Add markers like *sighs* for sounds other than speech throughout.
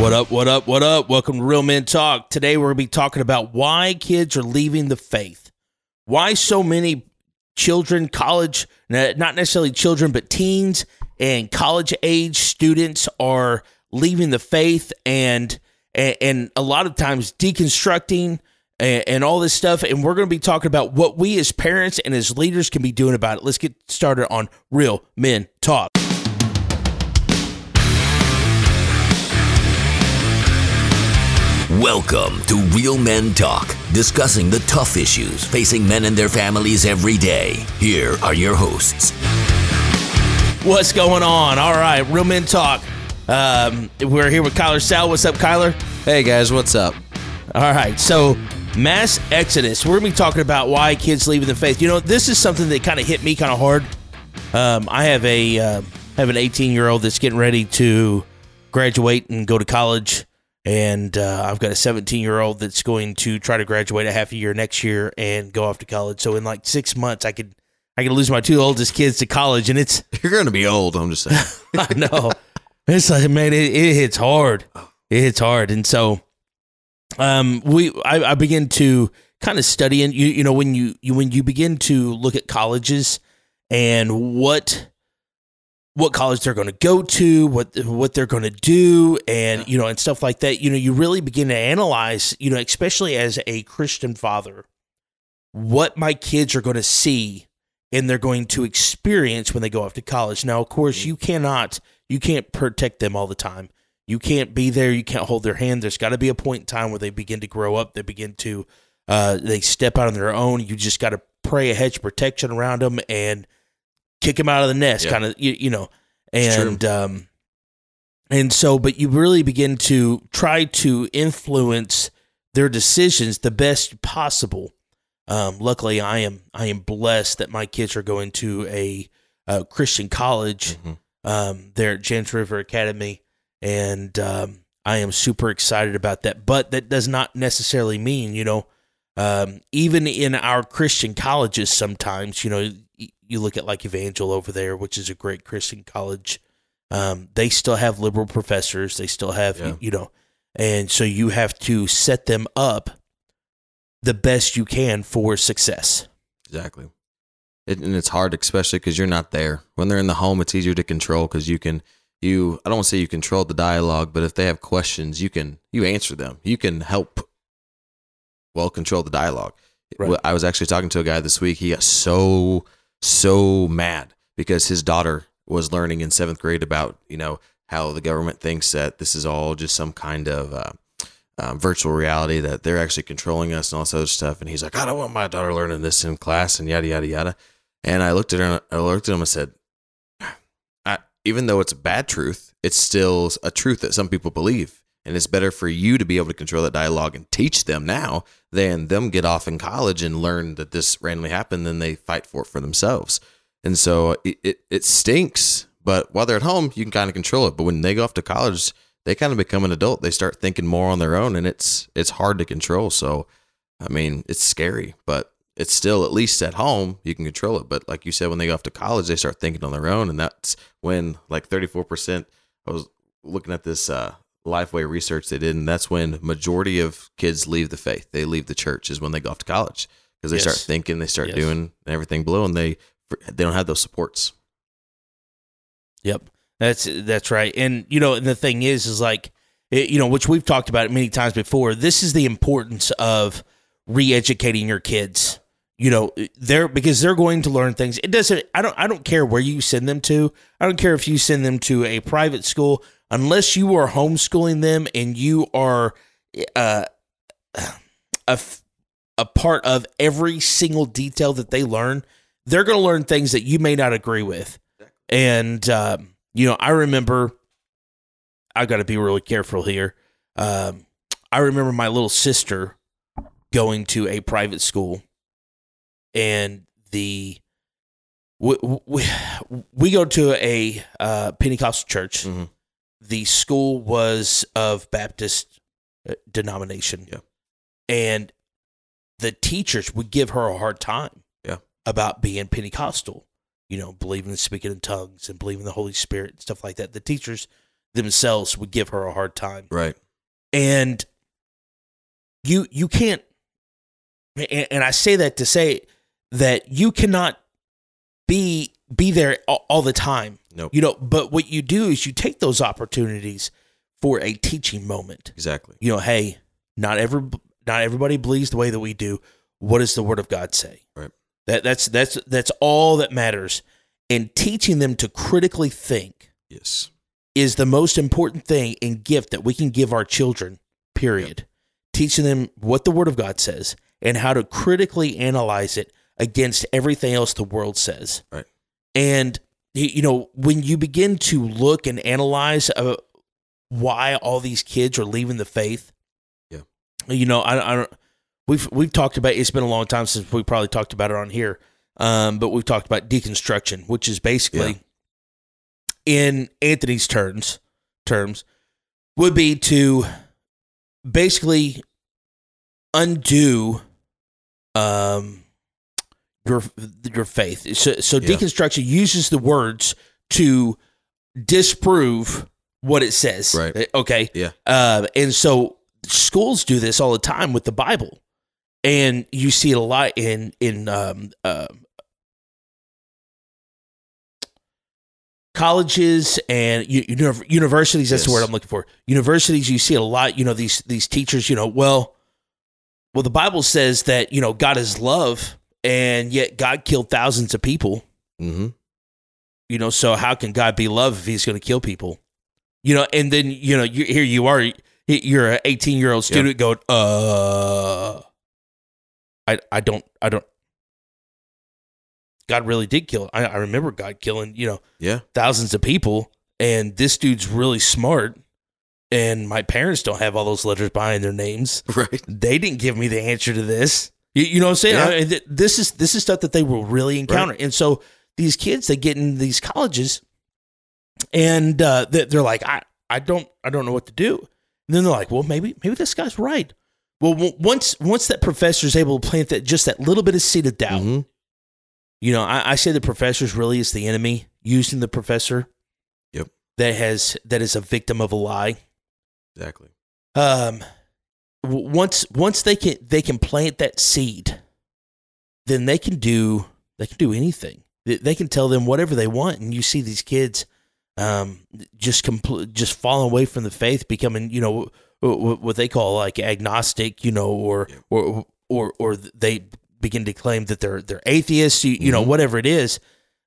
What up, what up, what up? Welcome to Real Men Talk. Today we're going to be talking about why kids are leaving the faith. Why so many children, college, not necessarily children, but teens and college age students are leaving the faith and and, a lot of times deconstructing and, and all this stuff. And we're going to be talking about what we as parents and as leaders can be doing about it. Let's get started on Real Men Talk. Welcome to Real Men Talk, discussing the tough issues facing men and their families every day. Here are your hosts. What's going on? All right, Real Men Talk. Um, we're here with Kyler Sal. What's up, Kyler? Hey, guys, what's up? All right, so mass exodus. We're going to be talking about why kids leaving the faith. You know, this is something that kind of hit me kind of hard. Um, I have a uh, have an 18 year old that's getting ready to graduate and go to college and uh, I've got a 17 year old that's going to try to graduate a half a year next year and go off to college. So in like six months, I could I could lose my two oldest kids to college, and it's *laughs* you're going to be old. I'm just saying. *laughs* I know. It's like man, it, it hits hard. It hits hard, and so um, we I, I begin to kind of study, and you you know when you, you when you begin to look at colleges and what what college they're going to go to, what what they're going to do, and you know, and stuff like that. You know, you really begin to analyze. You know, especially as a Christian father, what my kids are going to see and they're going to experience when they go off to college. Now, of course, you cannot you can't protect them all the time. You can't be there. You can't hold their hand. There's got to be a point in time where they begin to grow up. They begin to uh, they step out on their own. You just got to pray a hedge protection around them and kick him out of the nest, kind of you, you, know, and um, and so, but you really begin to try to influence their decisions the best possible. Um, luckily, I am I am blessed that my kids are going to a, a Christian college. Mm-hmm. Um, there at James River Academy, and um, I am super excited about that. But that does not necessarily mean, you know, um, even in our Christian colleges, sometimes, you know, you look at like Evangel over there, which is a great Christian college. Um, they still have liberal professors. They still have, yeah. you, you know, and so you have to set them up the best you can for success. Exactly. It, and it's hard, especially because you're not there. When they're in the home, it's easier to control because you can, you, I don't want to say you control the dialogue, but if they have questions, you can, you answer them. You can help, well, control the dialogue. Right. I was actually talking to a guy this week. He got so so mad because his daughter was learning in seventh grade about you know how the government thinks that this is all just some kind of uh, um, virtual reality that they're actually controlling us and all this other stuff. And he's like, I don't want my daughter learning this in class and yada yada yada. And I looked at her, I looked at him and said, even though it's a bad truth, it's still a truth that some people believe. And it's better for you to be able to control that dialogue and teach them now than them get off in college and learn that this randomly happened, then they fight for it for themselves. And so it, it, it stinks, but while they're at home, you can kind of control it. But when they go off to college, they kind of become an adult. They start thinking more on their own, and it's it's hard to control. So, I mean, it's scary, but it's still at least at home you can control it. But like you said, when they go off to college, they start thinking on their own, and that's when like thirty four percent. I was looking at this uh, Lifeway research they did, and that's when majority of kids leave the faith. They leave the church is when they go off to college because they yes. start thinking, they start yes. doing everything below, and they they don't have those supports. Yep, that's that's right. And you know, and the thing is, is like it, you know, which we've talked about it many times before. This is the importance of re-educating your kids. You know, eh, they're because they're going to learn things. It doesn't. I don't. I don't care where you send them to. I don't care if you send them to a private school unless you are homeschooling them and you are uh, a, a part of every single detail that they learn, they're going to learn things that you may not agree with. And, um, you know, I remember, I got to be really careful here. Um, I remember my little sister going to a private school and the we, we, we go to a uh, Pentecostal church mm-hmm the school was of Baptist uh, denomination. Yeah. And the teachers would give her a hard time yeah. about being Pentecostal, you know, believing in speaking in tongues and believing in the Holy Spirit and stuff like that. The teachers, themselves would give her a hard time Right. and you you can't and, and i say that to say that you cannot be be there all, all the time Nope. you know but what you do is you take those opportunities for a teaching moment Exactly. you know hey not every not everybody believes the way that we do what does the word of god say Right. that that's that's that's all that matters and teaching them to critically think Yes. is the most important thing and gift that we can give our children, period. Teaching them what the Word of God says and how to critically analyze it against everything else the world says. Right. And, you know, when you begin to look and analyze uh, why all these kids are leaving the faith, Yeah. you know, I, I don't, we've, we've talked about, it's been a long time since we probably talked about it on here. Um, but we've talked about deconstruction, which is basically, in Anthony's terms, terms would be to basically undo um your your faith. So, so Yeah. deconstruction uses the words to disprove what it says. Right. Uh, Okay. Yeah. Uh, and so schools do this all the time with the Bible, and you see it a lot in in um, uh, colleges and universities. That's the word I'm looking for. Universities, you see it a lot. You know these these teachers. You know, well, well, the Bible says that you know God is love, and yet God killed thousands of people. Mm-hmm. You know, so how can God be love if He's going to kill people? You know, and then you know, you, here you are, you're an 18 year old student going, uh, I I don't I don't. God really did kill. I, I remember God killing, you know, Yeah. thousands of people, and this dude's really smart. And my parents don't have all those letters behind their names. *laughs* Right. They didn't give me the answer to this. You, you know what I'm saying? Yeah. I- th- this is this is stuff that they will really encounter. And so these kids, they get in these colleges, and uh, they- they're like, I, I don't I don't know what to do. And then they're like, well, maybe maybe this guy's right. Well, w- once once that professor is able to plant that just that little bit of seed of doubt, Mhm. you know, I, I say the professor's really is the enemy using the professor. Yep. That has that is a victim of a lie. Exactly. Um, once once they can they can plant that seed, then they can do they can do anything. They, can tell them whatever they want, and you see these kids, um, just complete just falling away from the faith, becoming you know what they call like agnostic, you know, or or or or they begin to claim that they're they're atheists, you, you know, Mhm. whatever it is.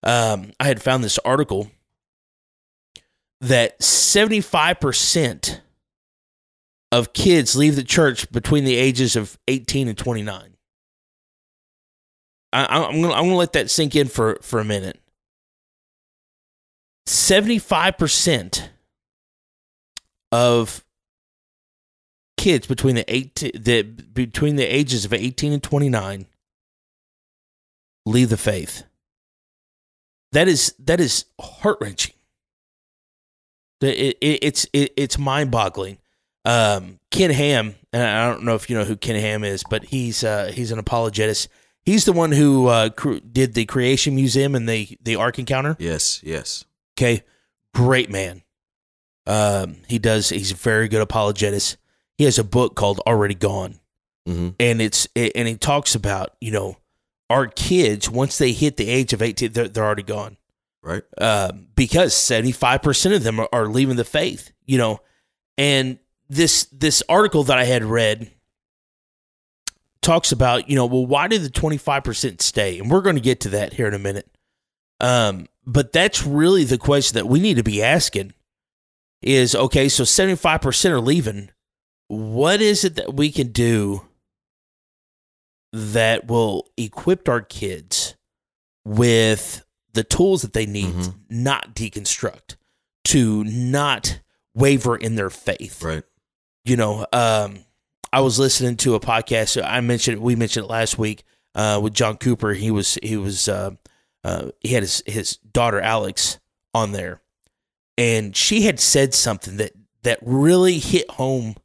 Um, I had found this article that seventy five percent of kids leave the church between the ages of 18 and 29. I, I'm gonna I'm gonna let that sink in for for a minute. 75 percent of kids between the eight the between the ages of 18 and 29 leave the faith. That is that is heart wrenching. It, it, it's it, it's mind boggling um, Ken Ham, and I don't know if you know who Ken Ham is, but he's uh, he's an apologetist. He's the one who uh, cr- did the Creation Museum and the the Ark Encounter. Yes. Yes. Okay, great man. Um, he does. He's a very good apologetist. He has a book called Already Gone, Mm-hmm. and it's and he talks about you know our kids once they hit the age of eighteen, they're, they're already gone Right. um, because 75% of them are, are leaving the faith, you know. And this this article that I had read talks about, you know, well, why did the 25% stay? And we're going to get to that here in a minute. Um, but that's really the question that we need to be asking is okay, so 75% are leaving. What is it that we can do that will equip our kids with the tools that they need Mhm. to not deconstruct, to not waver in their faith? Right. You know, um, I was listening to a podcast. I mentioned we mentioned it last week uh, with John Cooper. He was he was uh, uh, he had his his daughter Alex on there, and she had said something that that really hit home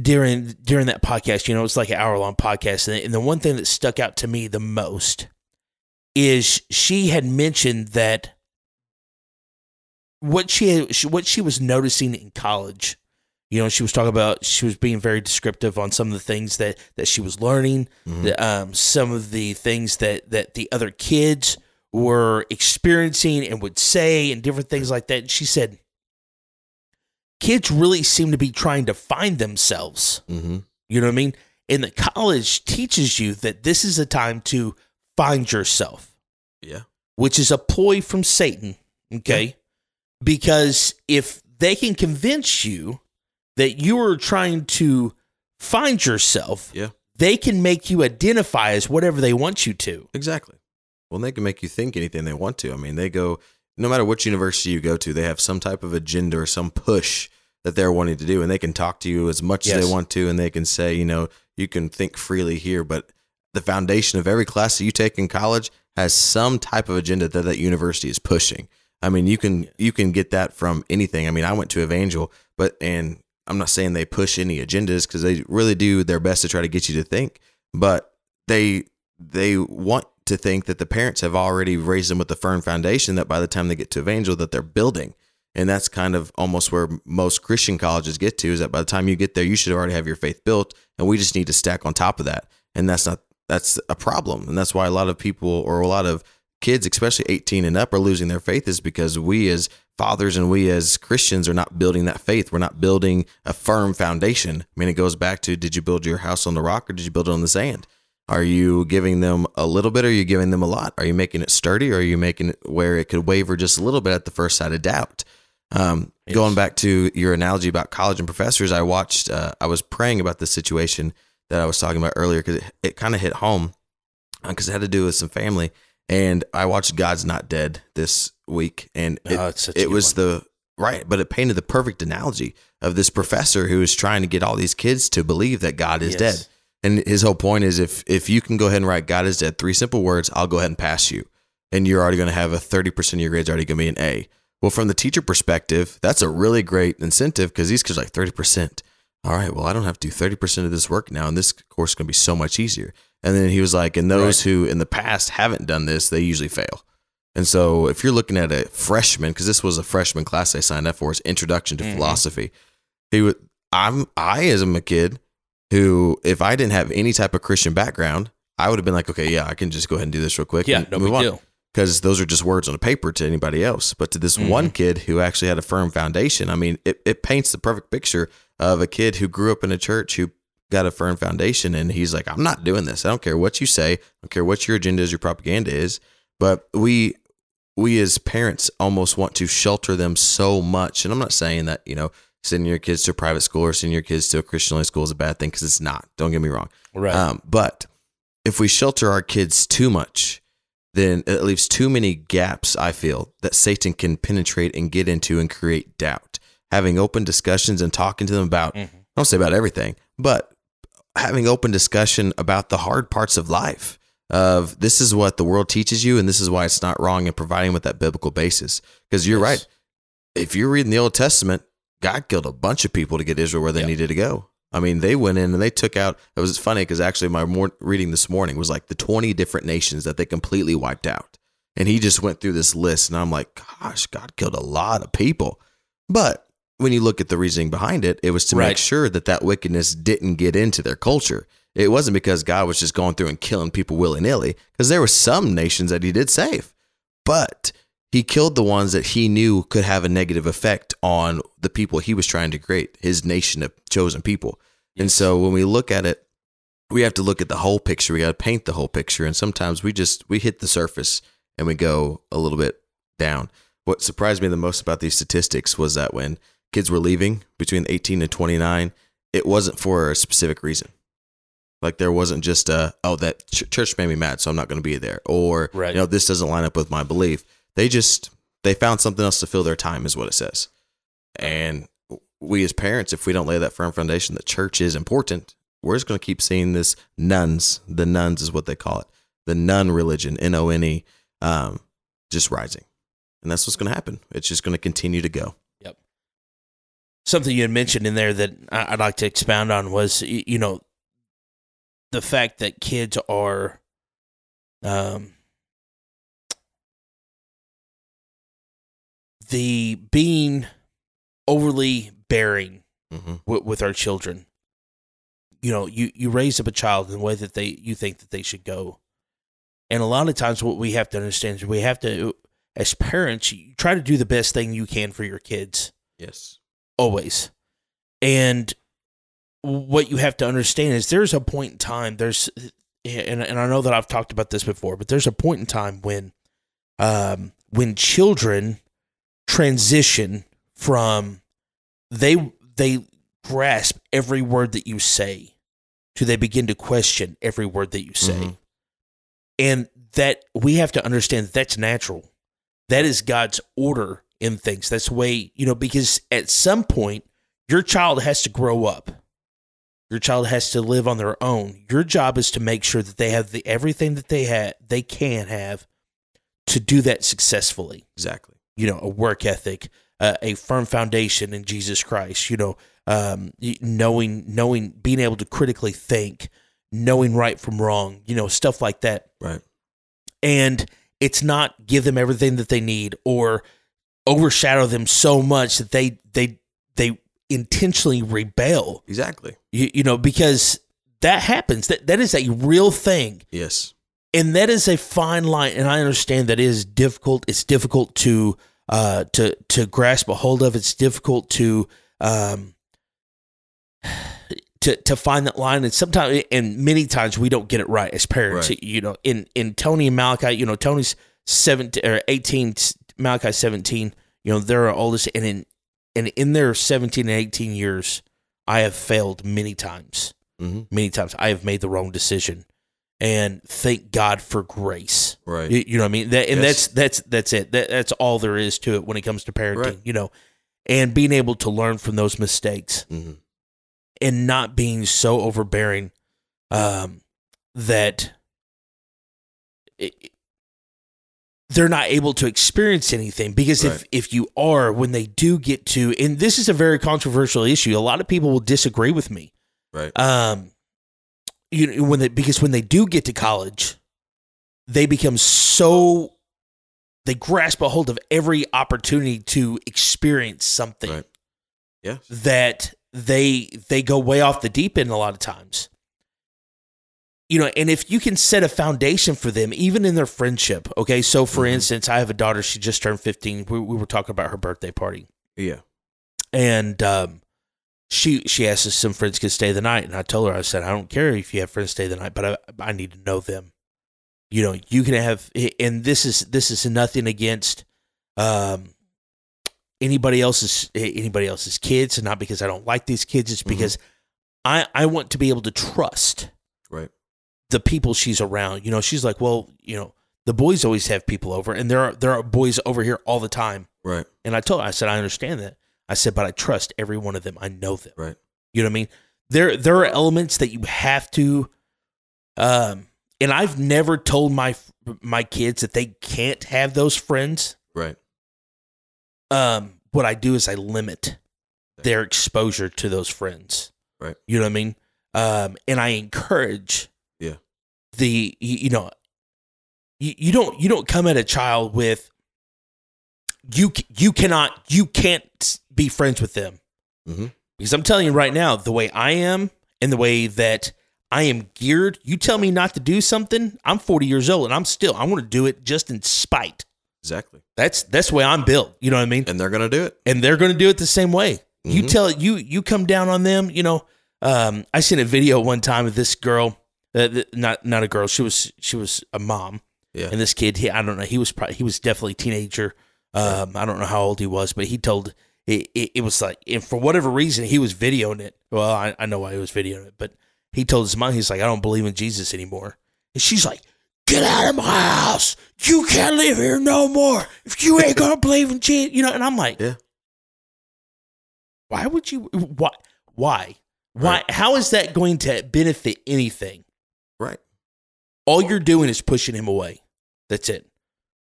during during that podcast. You know, it was like an hour long podcast, and, and the one thing that stuck out to me the most is she had mentioned that what she what she was noticing in college. You know, she was talking about she was being very descriptive on some of the things that that she was learning, Mhm. the, um, some of the things that that the other kids were experiencing and would say, and different things like that. And she said, kids really seem to be trying to find themselves. Mm-hmm. You know what I mean? And the college teaches you that this is a time to find yourself Yeah. which is a ploy from Satan. Okay. Because if they can convince you that you are trying to find yourself, Yeah. they can make you identify as whatever they want you to. Exactly. Well, they can make you think anything they want to. I mean, they go no matter which university you go to, they have some type of agenda or some push that they're wanting to do, and they can talk to you as much as they want to, and they can say, you know, you can think freely here, but the foundation of every class that you take in college has some type of agenda that that university is pushing. I mean, you can you can get that from anything. I mean, I went to Evangel, but and I'm not saying they push any agendas because they really do their best to try to get you to think, but they they want to think that the parents have already raised them with the firm foundation that by the time they get to Evangel that they're building. And that's kind of almost where most Christian colleges get to is that by the time you get there, you should already have your faith built, and we just need to stack on top of that. And that's not that's a problem, and that's why a lot of people or a lot of kids, especially 18 and up, are losing their faith is because we as fathers and we as Christians are not building that faith. We're not building a firm foundation. I mean, it goes back to did you build your house on the rock or did you build it on the sand? Are you giving them a little bit or are you giving them a lot? Are you making it sturdy or are you making it where it could waver just a little bit at the first sight of doubt? Um, Yes. Going back to your analogy about college and professors, I watched, uh, I was praying about this situation that I was talking about earlier because it, it kind of hit home because it had to do with some family. And I watched God's Not Dead this week, and oh, it, Oh, it's such a it was one. the right, but it painted the perfect analogy of this professor who is trying to get all these kids to believe that God is Yes. dead. And his whole point is if if you can go ahead and write God is dead, three simple words, I'll go ahead and pass you. And you're already going to have a 30% of your grades already going to be an A. Well, from the teacher perspective, that's a really great incentive because these kids are like 30%. All right, well, I don't have to do 30% of this work now, and this course is going to be so much easier. And then he was like, and those who in the past haven't done this, they usually fail. And so if you're looking at a freshman, because this was a freshman class I signed up for, is Introduction to Mhm. Philosophy. He would, I'm, I as a kid who, if I didn't have any type of Christian background, I would have been like, okay, yeah, I can just go ahead and do this real quick. Yeah, no move big on deal. because those are just words on a paper to anybody else. But to this one kid who actually had a firm foundation, I mean, it, it paints the perfect picture of a kid who grew up in a church who got a firm foundation. And he's like, I'm not doing this. I don't care what you say. I don't care what your agenda is, your propaganda is. But we, we as parents almost want to shelter them so much. And I'm not saying that, you know, sending your kids to a private school or sending your kids to a Christian only school is a bad thing because it's not. Don't get me wrong. Right. Um, but if we shelter our kids too much, then it leaves too many gaps, I feel, that Satan can penetrate and get into and create doubt. Having open discussions and talking to them about, Mhm. I don't say about everything, but having open discussion about the hard parts of life of this is what the world teaches you and this is why it's not wrong and providing with that biblical basis. Because you're Yes. right. If you're reading the Old Testament, God killed a bunch of people to get Israel where they Yep. needed to go. I mean, they went in and they took out. It was funny because actually, my mor- reading this morning was like the 20 different nations that they completely wiped out. And he just went through this list, and I'm like, gosh, God killed a lot of people. But when you look at the reasoning behind it, it was to Right. make sure that that wickedness didn't get into their culture. It wasn't because God was just going through and killing people willy nilly, because there were some nations that he did save. But he killed the ones that he knew could have a negative effect on the people he was trying to create, his nation of chosen people. And so when we look at it, we have to look at the whole picture. We got to paint the whole picture. And sometimes we just we hit the surface and we go a little bit down. What surprised me the most about these statistics was that when kids were leaving between 18 and 29, it wasn't for a specific reason. Like there wasn't just a oh that ch- church made me mad, so I'm not going to be there, or Right. you know this doesn't line up with my belief. They just they found something else to fill their time, is what it says. And we as parents, if we don't lay that firm foundation that church is important, we're just going to keep seeing this nones. The nones is what they call it, the none religion, N O N E, um, just rising, and that's what's going to happen. It's just going to continue to go. Something you had mentioned in there that I'd like to expound on was, you know, the fact that kids are, um, the being overly bearing Mm-hmm. with, with our children. You know, you you raise up a child in the way that they you think that they should go, and a lot of times what we have to understand is we have to, as parents, you try to do the best thing you can for your kids Yes. Always, and what you have to understand is there's a point in time there's and, and I know that I've talked about this before, but there's a point in time when um when children transition from they they grasp every word that you say to they begin to question every word that you say. Mhm. And that we have to understand that that's natural. That is God's order in things. That's the way, you know, because at some point your child has to grow up. Your child has to live on their own. Your job is to make sure that they have the everything that they have they can have to do that successfully Exactly. you know, a work ethic, uh, a firm foundation in Jesus Christ, you know, um, knowing, knowing, being able to critically think, knowing right from wrong, you know, stuff like that. Right. And it's not give them everything that they need or overshadow them so much that they, they, they intentionally rebel, Exactly. you, you know, because that happens. That, that is a real thing Yes. and that is a fine line and i understand that it is difficult it's difficult to uh to to grasp a hold of it's difficult to um *sighs* to to find that line and sometimes and many times we don't get it right as parents Right. you know in in tony and malachi you know tony's 17 or 18 malachi 17 you know there are all this, and in and in their 17 and 18 years i have failed many times Mm-hmm. many times I have made the wrong decision, and thank God for grace. Right. You, you know what I mean? That, and Yes. that's that's that's it. That, that's all there is to it when it comes to parenting. Right. You know, and being able to learn from those mistakes mm-hmm. and not being so overbearing um, that it, they're not able to experience anything because if Right. if you are when they do get to and this is a very controversial issue a lot of people will disagree with me Right. um you know when they because when they do get to college they become so they grasp a hold of every opportunity to experience something Right. Yes. that they they go way off the deep end a lot of times you know and if you can set a foundation for them even in their friendship okay so for Mhm. instance i have a daughter she just turned 15 we, we were talking about her birthday party Yeah. and um, she she asked if some friends could stay the night, and I told her I said I don't care if you have friends stay the night, but I I need to know them. You know, you can have, and this is this is nothing against um anybody else's anybody else's kids, and not because I don't like these kids, it's Mhm. because I I want to be able to trust. The people she's around. You know, she's like, well, you know, the boys always have people over, and there are there are boys over here all the time. Right. And I told her, I said, I understand that. I said, but I trust every one of them. I know them. Right. You know what I mean? There there are elements that you have to um and I've never told my my kids that they can't have those friends. Right. Um what I do is I limit their exposure to those friends. Right. You know what I mean? Um and I encourage. The you, you know you, you don't you don't come at a child with you you cannot you can't be friends with them Mhm. because I'm telling you right now the way I am and the way that I am geared you tell me not to do something I'm 40 years old and I'm still I want to do it just in spite Exactly. that's that's the way I'm built you know what I mean And they're gonna do it. and they're going to do it the same way. You Mhm. tell you you come down on them. You know, um, I seen a video one time of this girl, uh, th- not not a girl. She was she was a mom, Yeah. and this kid. He, I don't know. He was probably he was definitely a teenager. Um, I don't know how old he was, but he told it, it, it was like, and for whatever reason, he was videoing it. Well, I, I know why he was videoing it, but he told his mom, he's like, I don't believe in Jesus anymore, and she's like. Get out of my house! You can't live here no more if you ain't *laughs* gonna believe in Jesus. You know, and I'm like, Yeah. why would you why why why Right. how is that going to benefit anything. All you're doing is pushing him away that's it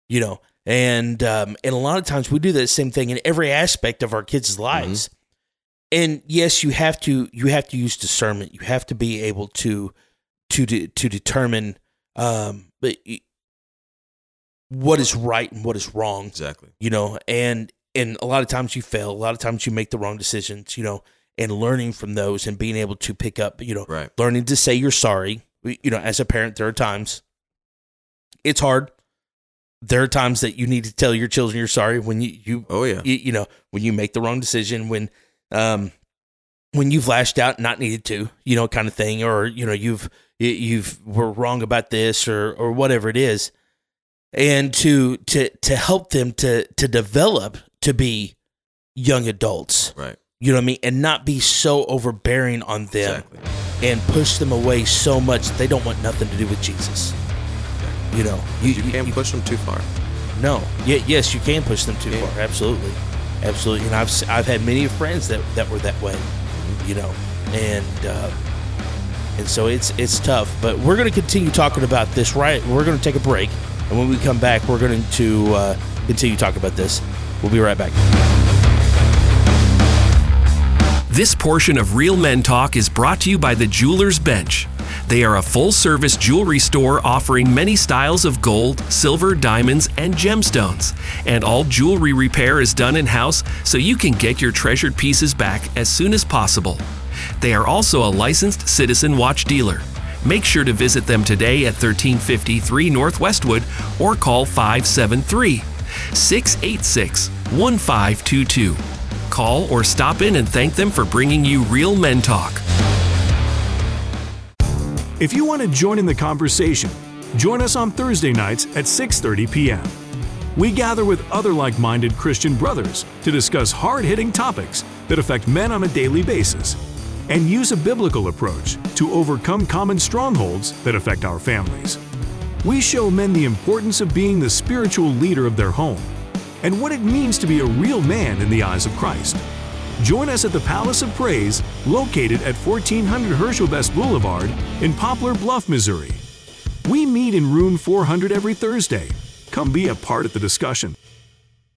you know and um and a lot of times we do that same thing in every aspect of our kids lives and yes you have to you have to use discernment you have to be able to to de- to determine um but what is right and what is wrong Exactly. you know and and a lot of times you fail. A lot of times you make the wrong decisions. You know, and learning from those and being able to pick up. You know, Right. learning to say you're sorry. You know, as a parent, there are times it's hard. There are times that you need to tell your children you're sorry when you you Oh yeah. you, you know when you make the wrong decision when um when you've lashed out not needed to you know kind of thing or you know you've you- you've were wrong about this or or whatever it is and to to to help them to to develop to be young adults Right. You know what i mean and not be so overbearing on them Exactly. and push them away so much they don't want nothing to do with jesus you know You, can't push them too far. no. Yeah, yes, you can push them too Yeah. far. Absolutely, absolutely. And I've I've had many friends that that were that way, you know, and uh, and so it's it's tough. But we're going to continue talking about this. Right, we're going to take a break, and when we come back, we're going to uh, continue talking about this. We'll be right back. This portion of Real Men Talk is brought to you by the Jeweler's Bench. They are a full service jewelry store offering many styles of gold, silver, diamonds, and gemstones. And all jewelry repair is done in house so you can get your treasured pieces back as soon as possible. They are also a licensed Citizen Watch dealer. Make sure to visit them today at 1353 North Westwood or call 573 686 1522. Call or stop in and thank them for bringing you Real Men Talk. If you want to join in the conversation, join us on Thursday nights at 6:30 p.m. We gather with other like-minded Christian brothers to discuss hard-hitting topics that affect men on a daily basis and use a biblical approach to overcome common strongholds that affect our families. We show men the importance of being the spiritual leader of their home and what it means to be a real man in the eyes of Christ. Join us at the Palace of Praise, located at 1400 Herschel Best Boulevard in Poplar Bluff, Missouri. We meet in room 400 every Thursday. Come be a part of the discussion.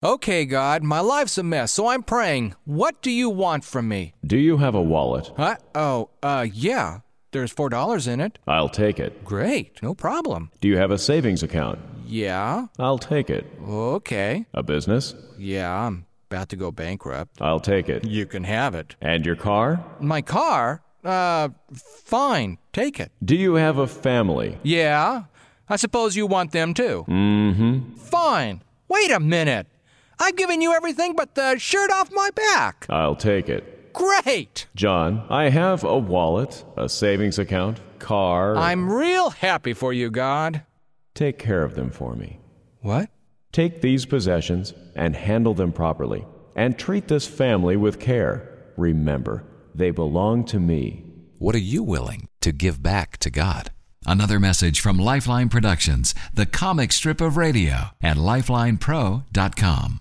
Okay, God, my life's a mess, so I'm praying. What do you want from me? Do you have a wallet? Huh? Oh, uh, yeah. There's four dollars in it. I'll take it. Great, no problem. Do you have a savings account? Yeah. I'll take it. Okay. A business? Yeah, I'm about to go bankrupt. I'll take it. You can have it. And your car? My car? Uh, fine. Take it. Do you have a family? Yeah. I suppose you want them too. Mm hmm. Fine. Wait a minute. I've given you everything but the shirt off my back. I'll take it. Great. John, I have a wallet, a savings account, car. I'm real happy for you, God. Take care of them for me. What? Take these possessions and handle them properly. And treat this family with care. Remember, they belong to me. What are you willing to give back to God? Another message from Lifeline Productions, the comic strip of radio at lifelinepro.com.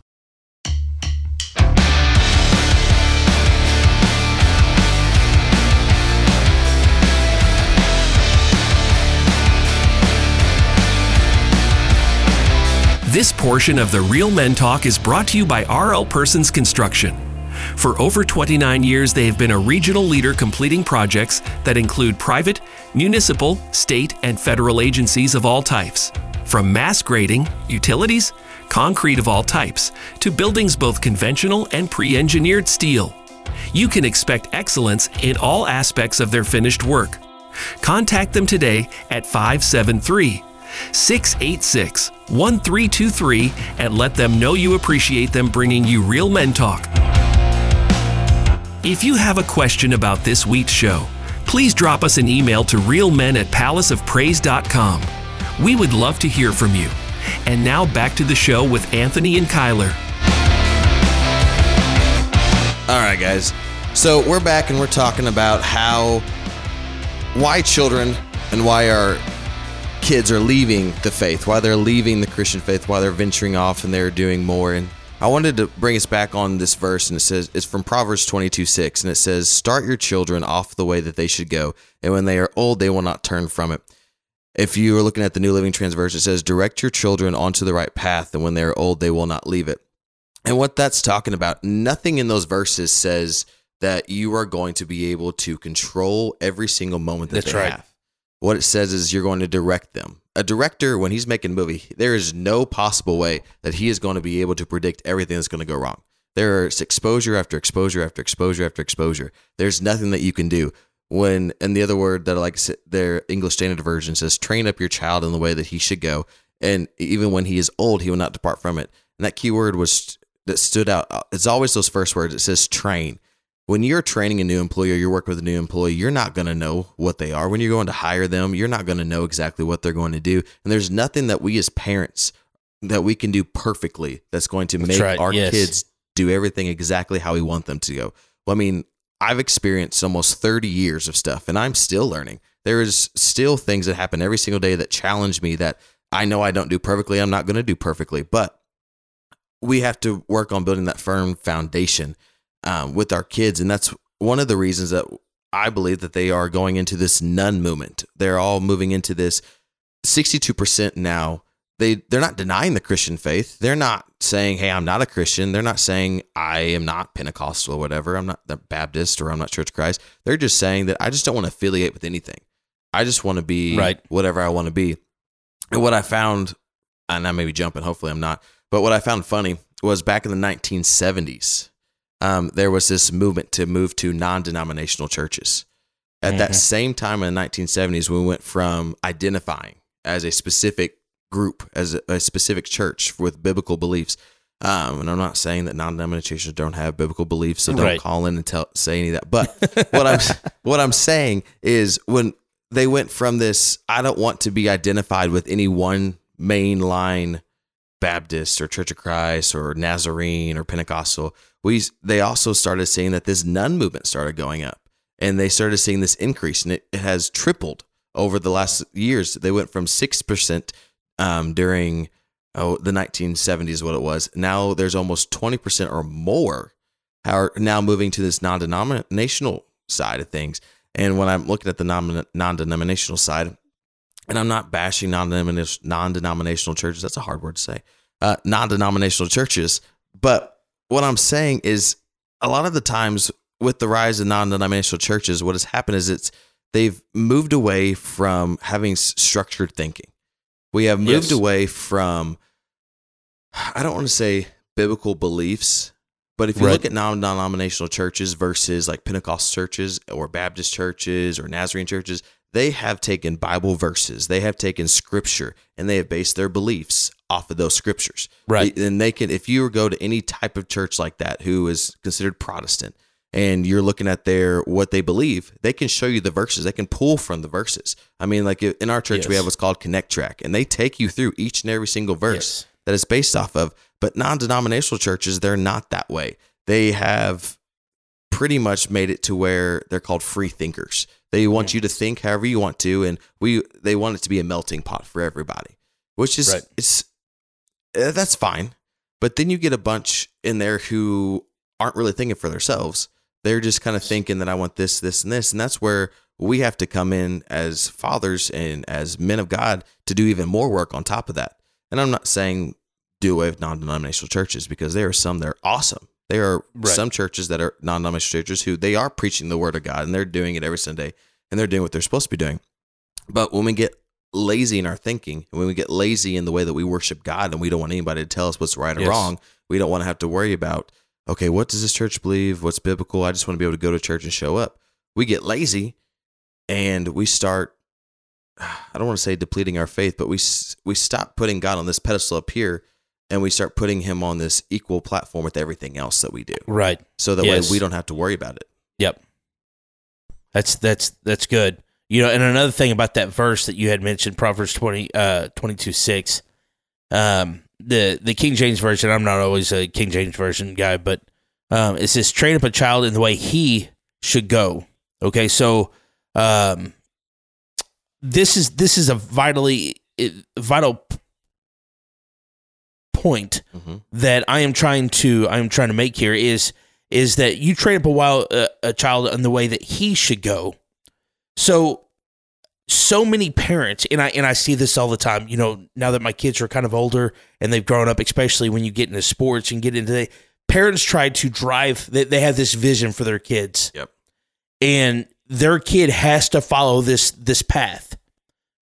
This portion of the Real Men Talk is brought to you by RL Persons Construction. For over 29 years, they have been a regional leader completing projects that include private, municipal, state, and federal agencies of all types. From mass grading, utilities, concrete of all types, to buildings both conventional and pre engineered steel. You can expect excellence in all aspects of their finished work. Contact them today at 573 686 1323 and let them know you appreciate them bringing you Real Men Talk. If you have a question about this week's show, please drop us an email to realmen at palaceofpraise.com. We would love to hear from you. And now back to the show with Anthony and Kyler. All right, guys. So we're back and we're talking about how, why children and why our kids are leaving the faith, why they're leaving the Christian faith, why they're venturing off and they're doing more. And I wanted to bring us back on this verse, and it says it's from Proverbs 22 6, and it says, Start your children off the way that they should go, and when they are old, they will not turn from it. If you are looking at the New Living Translation, it says, Direct your children onto the right path, and when they are old, they will not leave it. And what that's talking about, nothing in those verses says that you are going to be able to control every single moment that That's they right. have. What it says is you're going to direct them. A director, when he's making a movie, there is no possible way that he is going to be able to predict everything that's going to go wrong. There's exposure after exposure after exposure after exposure. There's nothing that you can do. When and the other word that I like their English Standard Version says, "Train up your child in the way that he should go, and even when he is old, he will not depart from it." And that key word was that stood out. It's always those first words. It says train. When you're training a new employee or you're working with a new employee, you're not going to know what they are. When you're going to hire them, you're not going to know exactly what they're going to do. And there's nothing that we as parents that we can do perfectly that's going to make right, our yes. kids do everything exactly how we want them to go. Well, I mean, I've experienced almost 30 years of stuff and I'm still learning. There is still things that happen every single day that challenge me that I know I don't do perfectly. I'm not going to do perfectly, but we have to work on building that firm foundation um, with our kids. And that's one of the reasons that I believe that they are going into this none movement. They're all moving into this 62% now. They, they're not denying the Christian faith. They're not saying, hey, I'm not a Christian. They're not saying I am not Pentecostal or whatever. I'm not the Baptist or I'm not Church of Christ. They're just saying that I just don't want to affiliate with anything. I just want to be Right. whatever I want to be. And what I found, and I may be jumping, hopefully I'm not, but what I found funny was back in the 1970s, um, there was this movement to move to non denominational churches. At that same time in the 1970s, we went from identifying as a specific group, as a, a specific church with biblical beliefs. Um, and I'm not saying that non-denominations don't have biblical beliefs, so don't Right. call in and tell say any of that. But *laughs* what I'm what I'm saying is when they went from this, I don't want to be identified with any one main line Baptist or Church of Christ or Nazarene or Pentecostal. We they also started seeing that this none movement started going up, and they started seeing this increase, and it, it has tripled over the last years. They went from six percent um, during oh the 1970s, is what it was. Now there's almost twenty percent or more are now moving to this non-denominational side of things. And when I'm looking at the non- non-denominational side, and I'm not bashing non-denominational non-denominational churches. That's a hard word to say. Uh, non-denominational churches, but what I'm saying is a lot of the times with the rise of non-denominational churches, what has happened is it's they've moved away from having structured thinking. We have moved Yes. away from I don't want to say biblical beliefs, but if you Right. look at non-denominational churches versus like Pentecostal churches or Baptist churches or Nazarene churches, they have taken Bible verses, they have taken scripture, and they have based their beliefs off of those scriptures. Right. And they can, if you go to any type of church like that who is considered Protestant, and you're looking at their what they believe, they can show you the verses. They can pull from the verses. I mean, like in our church, we have what's called Connect Track, and they take you through each and every single verse Yes. that it's based off of. But non denominational churches, they're not that way. They have pretty much made it to where they're called free thinkers. They want you to think however you want to, and we they want it to be a melting pot for everybody, which is Right. it's uh, that's fine. But then you get a bunch in there who aren't really thinking for themselves. They're just kind of thinking that I want this, this, and this, and that's where we have to come in as fathers and as men of God to do even more work on top of that. And I'm not saying do away with non-denominational churches because there are some that are awesome. There are Right. some churches that are non-denominational churches who they are preaching the word of God and they're doing it every Sunday and they're doing what they're supposed to be doing. But when we get lazy in our thinking, and when we get lazy in the way that we worship God and we don't want anybody to tell us what's right or Yes. wrong, we don't want to have to worry about, okay, what does this church believe? What's biblical? I just want to be able to go to church and show up. We get lazy and we start *sighs* I don't want to say depleting our faith, but we we stop putting God on this pedestal up here and we start putting him on this equal platform with everything else that we do. Right. So that Yes. way we don't have to worry about it. Yep. That's that's that's good. You know, and another thing about that verse that you had mentioned, Proverbs 20 uh 22 6. Um the the King James version, I'm not always a King James version guy, but um it says train up a child in the way he should go. Okay, so um this is this is a vitally vital point Mhm. that I am trying to I am trying to make here is is that you train up a while uh, a child in the way that he should go. So so many parents and I and I see this all the time, you know, now that my kids are kind of older and they've grown up, especially when you get into sports and get into the parents try to drive they, they have this vision for their kids. Yep. And their kid has to follow this this path.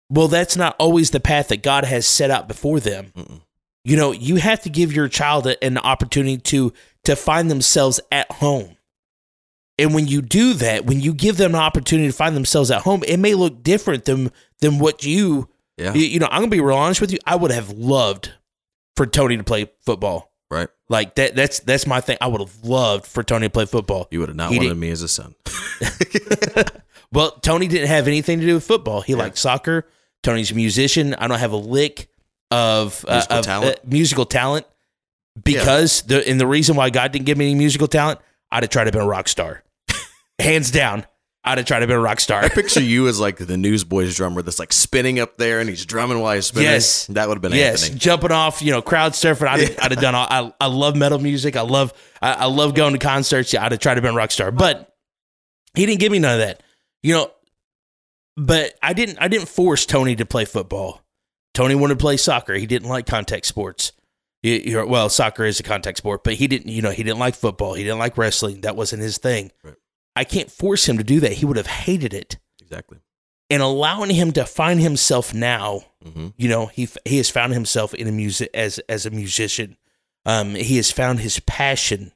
Well, that's not always the path that God has set out before them. Mm-mm. You know, you have to give your child an opportunity to to find themselves at home. And when you do that, when you give them an opportunity to find themselves at home, it may look different than than what you Yeah. you, know, I'm gonna be real honest with you. I would have loved for Tony to play football. Right. Like that that's that's my thing. I would have loved for Tony to play football. You would have not He wanted did- me as a son. *laughs* Well, Tony didn't have anything to do with football. He liked soccer. Tony's a musician. I don't have a lick of uh, Musical of, talent? uh, musical talent because the and the reason why God didn't give me any musical talent, I'd have tried to be a rock star, *laughs* hands down. I'd have tried to be a rock star. I picture you as like the Newsboys drummer that's like spinning up there and he's drumming while he's spinning. Yes. That would have been yes, Anthony. jumping off, you know, crowd surfing. I'd, have- I'd have done all. I, I love metal music. I love I, I love going to concerts. Yeah, I'd have tried to be a rock star, but he didn't give me none of that. You know, but I didn't. I didn't force Tony to play football. Tony wanted to play soccer. He didn't like contact sports. You- you're- well, soccer is a contact sport, but he didn't. You know, he didn't like football. He didn't like wrestling. That wasn't his thing. Right. I can't force him to do that. He would have hated it. Exactly. And allowing him to find himself now hmm you know he he has found himself in a music as as a musician um he has found his passion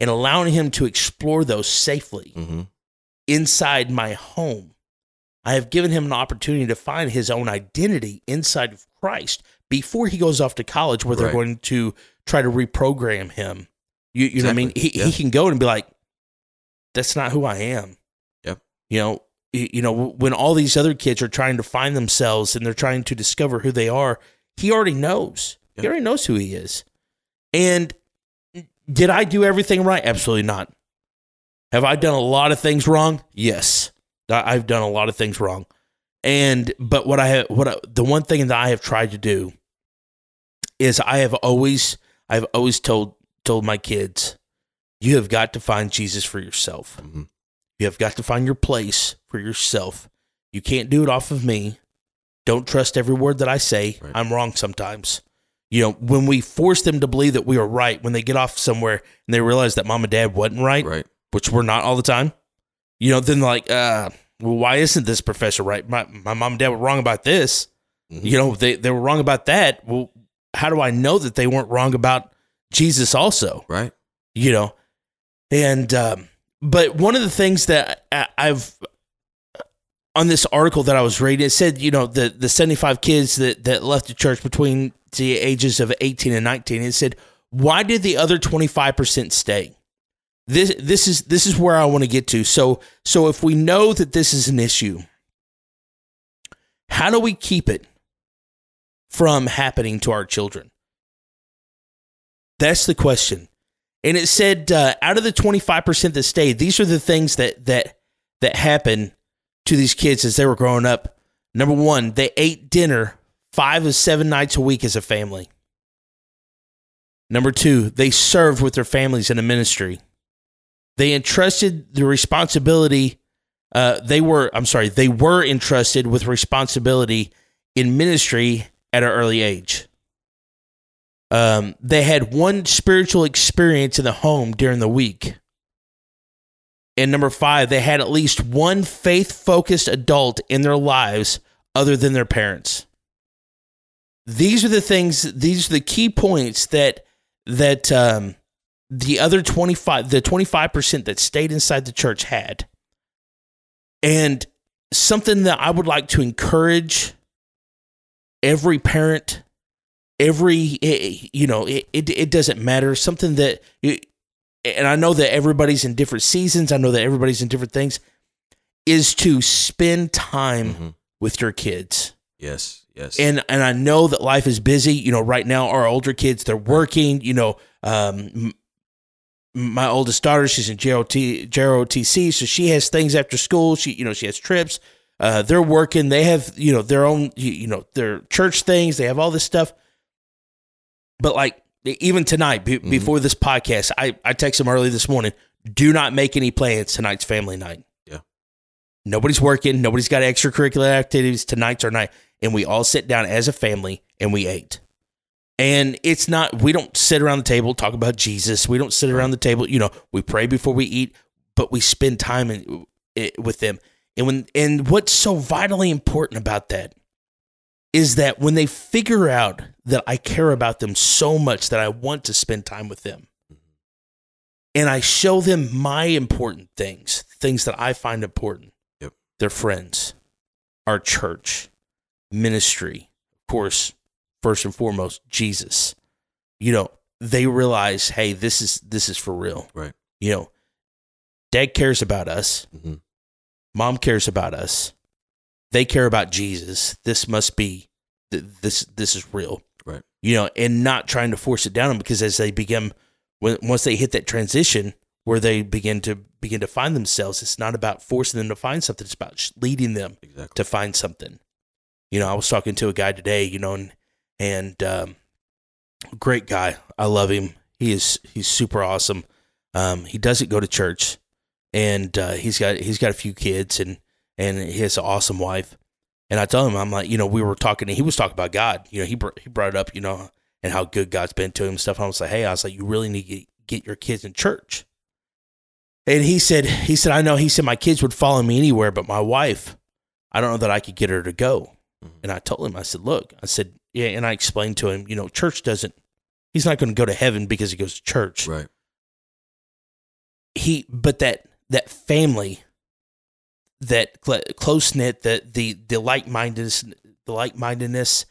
and allowing him to explore those safely hmm inside my home i have given him an opportunity to find his own identity inside of christ before he goes off to college where they're Right. going to try to reprogram him. You, you know what i mean? He, Yeah. he can go and be like that's not who i am. Yep. you know you you know when all these other kids are trying to find themselves and they're trying to discover who they are he already knows. He already knows who he is. And did i do everything right? Absolutely not. Have i done a lot of things wrong? Yes i've done a lot of things wrong and but what i have what I, the one thing that i have tried to do is i have always i've always told told my kids you have got to find jesus for yourself Mhm. you have got to find your place for yourself. You can't do it off of me. Don't trust every word that I say. Right. I'm wrong sometimes. You know, when we force them to believe that we are right, when they get off somewhere and they realize that mom and dad wasn't right, Right. which we're not all the time, you know, then like, uh, well, why isn't this professor right? My, my mom and dad were wrong about this. Mhm. You know, they, they were wrong about that. Well, how do I know that they weren't wrong about Jesus also? Right. you know and um, but one of the things that I- i've on this article that i was reading it said you know the the 75 kids that that left the church between the ages of 18 and 19 it said why did the other 25% stay this this is this is where i want to get to. So so if we know that this is an issue how do we keep it from happening to our children? That's the question. And it said uh, out of the 25% that stayed these are the things that that that happened to these kids as they were growing up. Number one they ate dinner five to seven nights a week as a family. Number two they served with their families in a ministry they entrusted the responsibility uh, they were i'm sorry they were entrusted with responsibility in ministry at an early age um, they had one spiritual experience in the home during the week. And number five, they had at least one faith focused adult in their lives other than their parents. These are the things, these are the key points that, that, um, the other 25, the 25% that stayed inside the church had. And something that I would like to encourage every parent every eh, you know it, it, it doesn't matter something that and i know that everybody's in different seasons i know that everybody's in different things is to spend time Mhm. with your kids Yes. Yes. and and i know that life is busy you know right now our older kids they're working you know um my oldest daughter she's in JOT, JROTC so she has things after school. She you know she has trips. Uh they're working. They have you know their own you, you know their church things. They have all this stuff. But like even tonight be, before this podcast i i texted them early this morning do not make any plans tonight's family night. Yeah. nobody's working. Nobody's got extracurricular activities tonight's our night. And we all sit down as a family and we ate and it's not we don't sit around the table talk about jesus. We don't sit around the table you know we pray before we eat but we spend time in, it, with them. And when and what's so vitally important about that is that when they figure out that I care about them so much that I want to spend time with them, mm-hmm. and I show them my important things, things that I find important, Yep. their friends, our church, ministry, of course, first and foremost, Jesus. You know, they realize, hey, this is this is for real. Right. You know, dad cares about us. Mhm. Mom cares about us. They care about Jesus. This must be th- this this is real. Right. You know, and not trying to force it down them because as they begin when once they hit that transition where they begin to begin to find themselves, it's not about forcing them to find something. It's about leading them Exactly. to find something. You know, I was talking to a guy today, you know, and and um, great guy. I love him. He is he's super awesome. Um, he doesn't go to church, and uh, he's got he's got a few kids, and and he has an awesome wife. And I told him, I'm like, you know, we were talking, and he was talking about God. You know, he br- he brought it up, you know, and how good God's been to him and stuff. And I was like, hey, I was like, you really need to get, get your kids in church. And he said, he said, I know. He said my kids would follow me anywhere, but my wife, I don't know that I could get her to go. And I told him, I said, look, I said, yeah, and I explained to him, you know, church doesn't. He's not going to go to heaven because he goes to church. Right. He, but that that family, that close knit, the the the like mindedness, the like mindedness,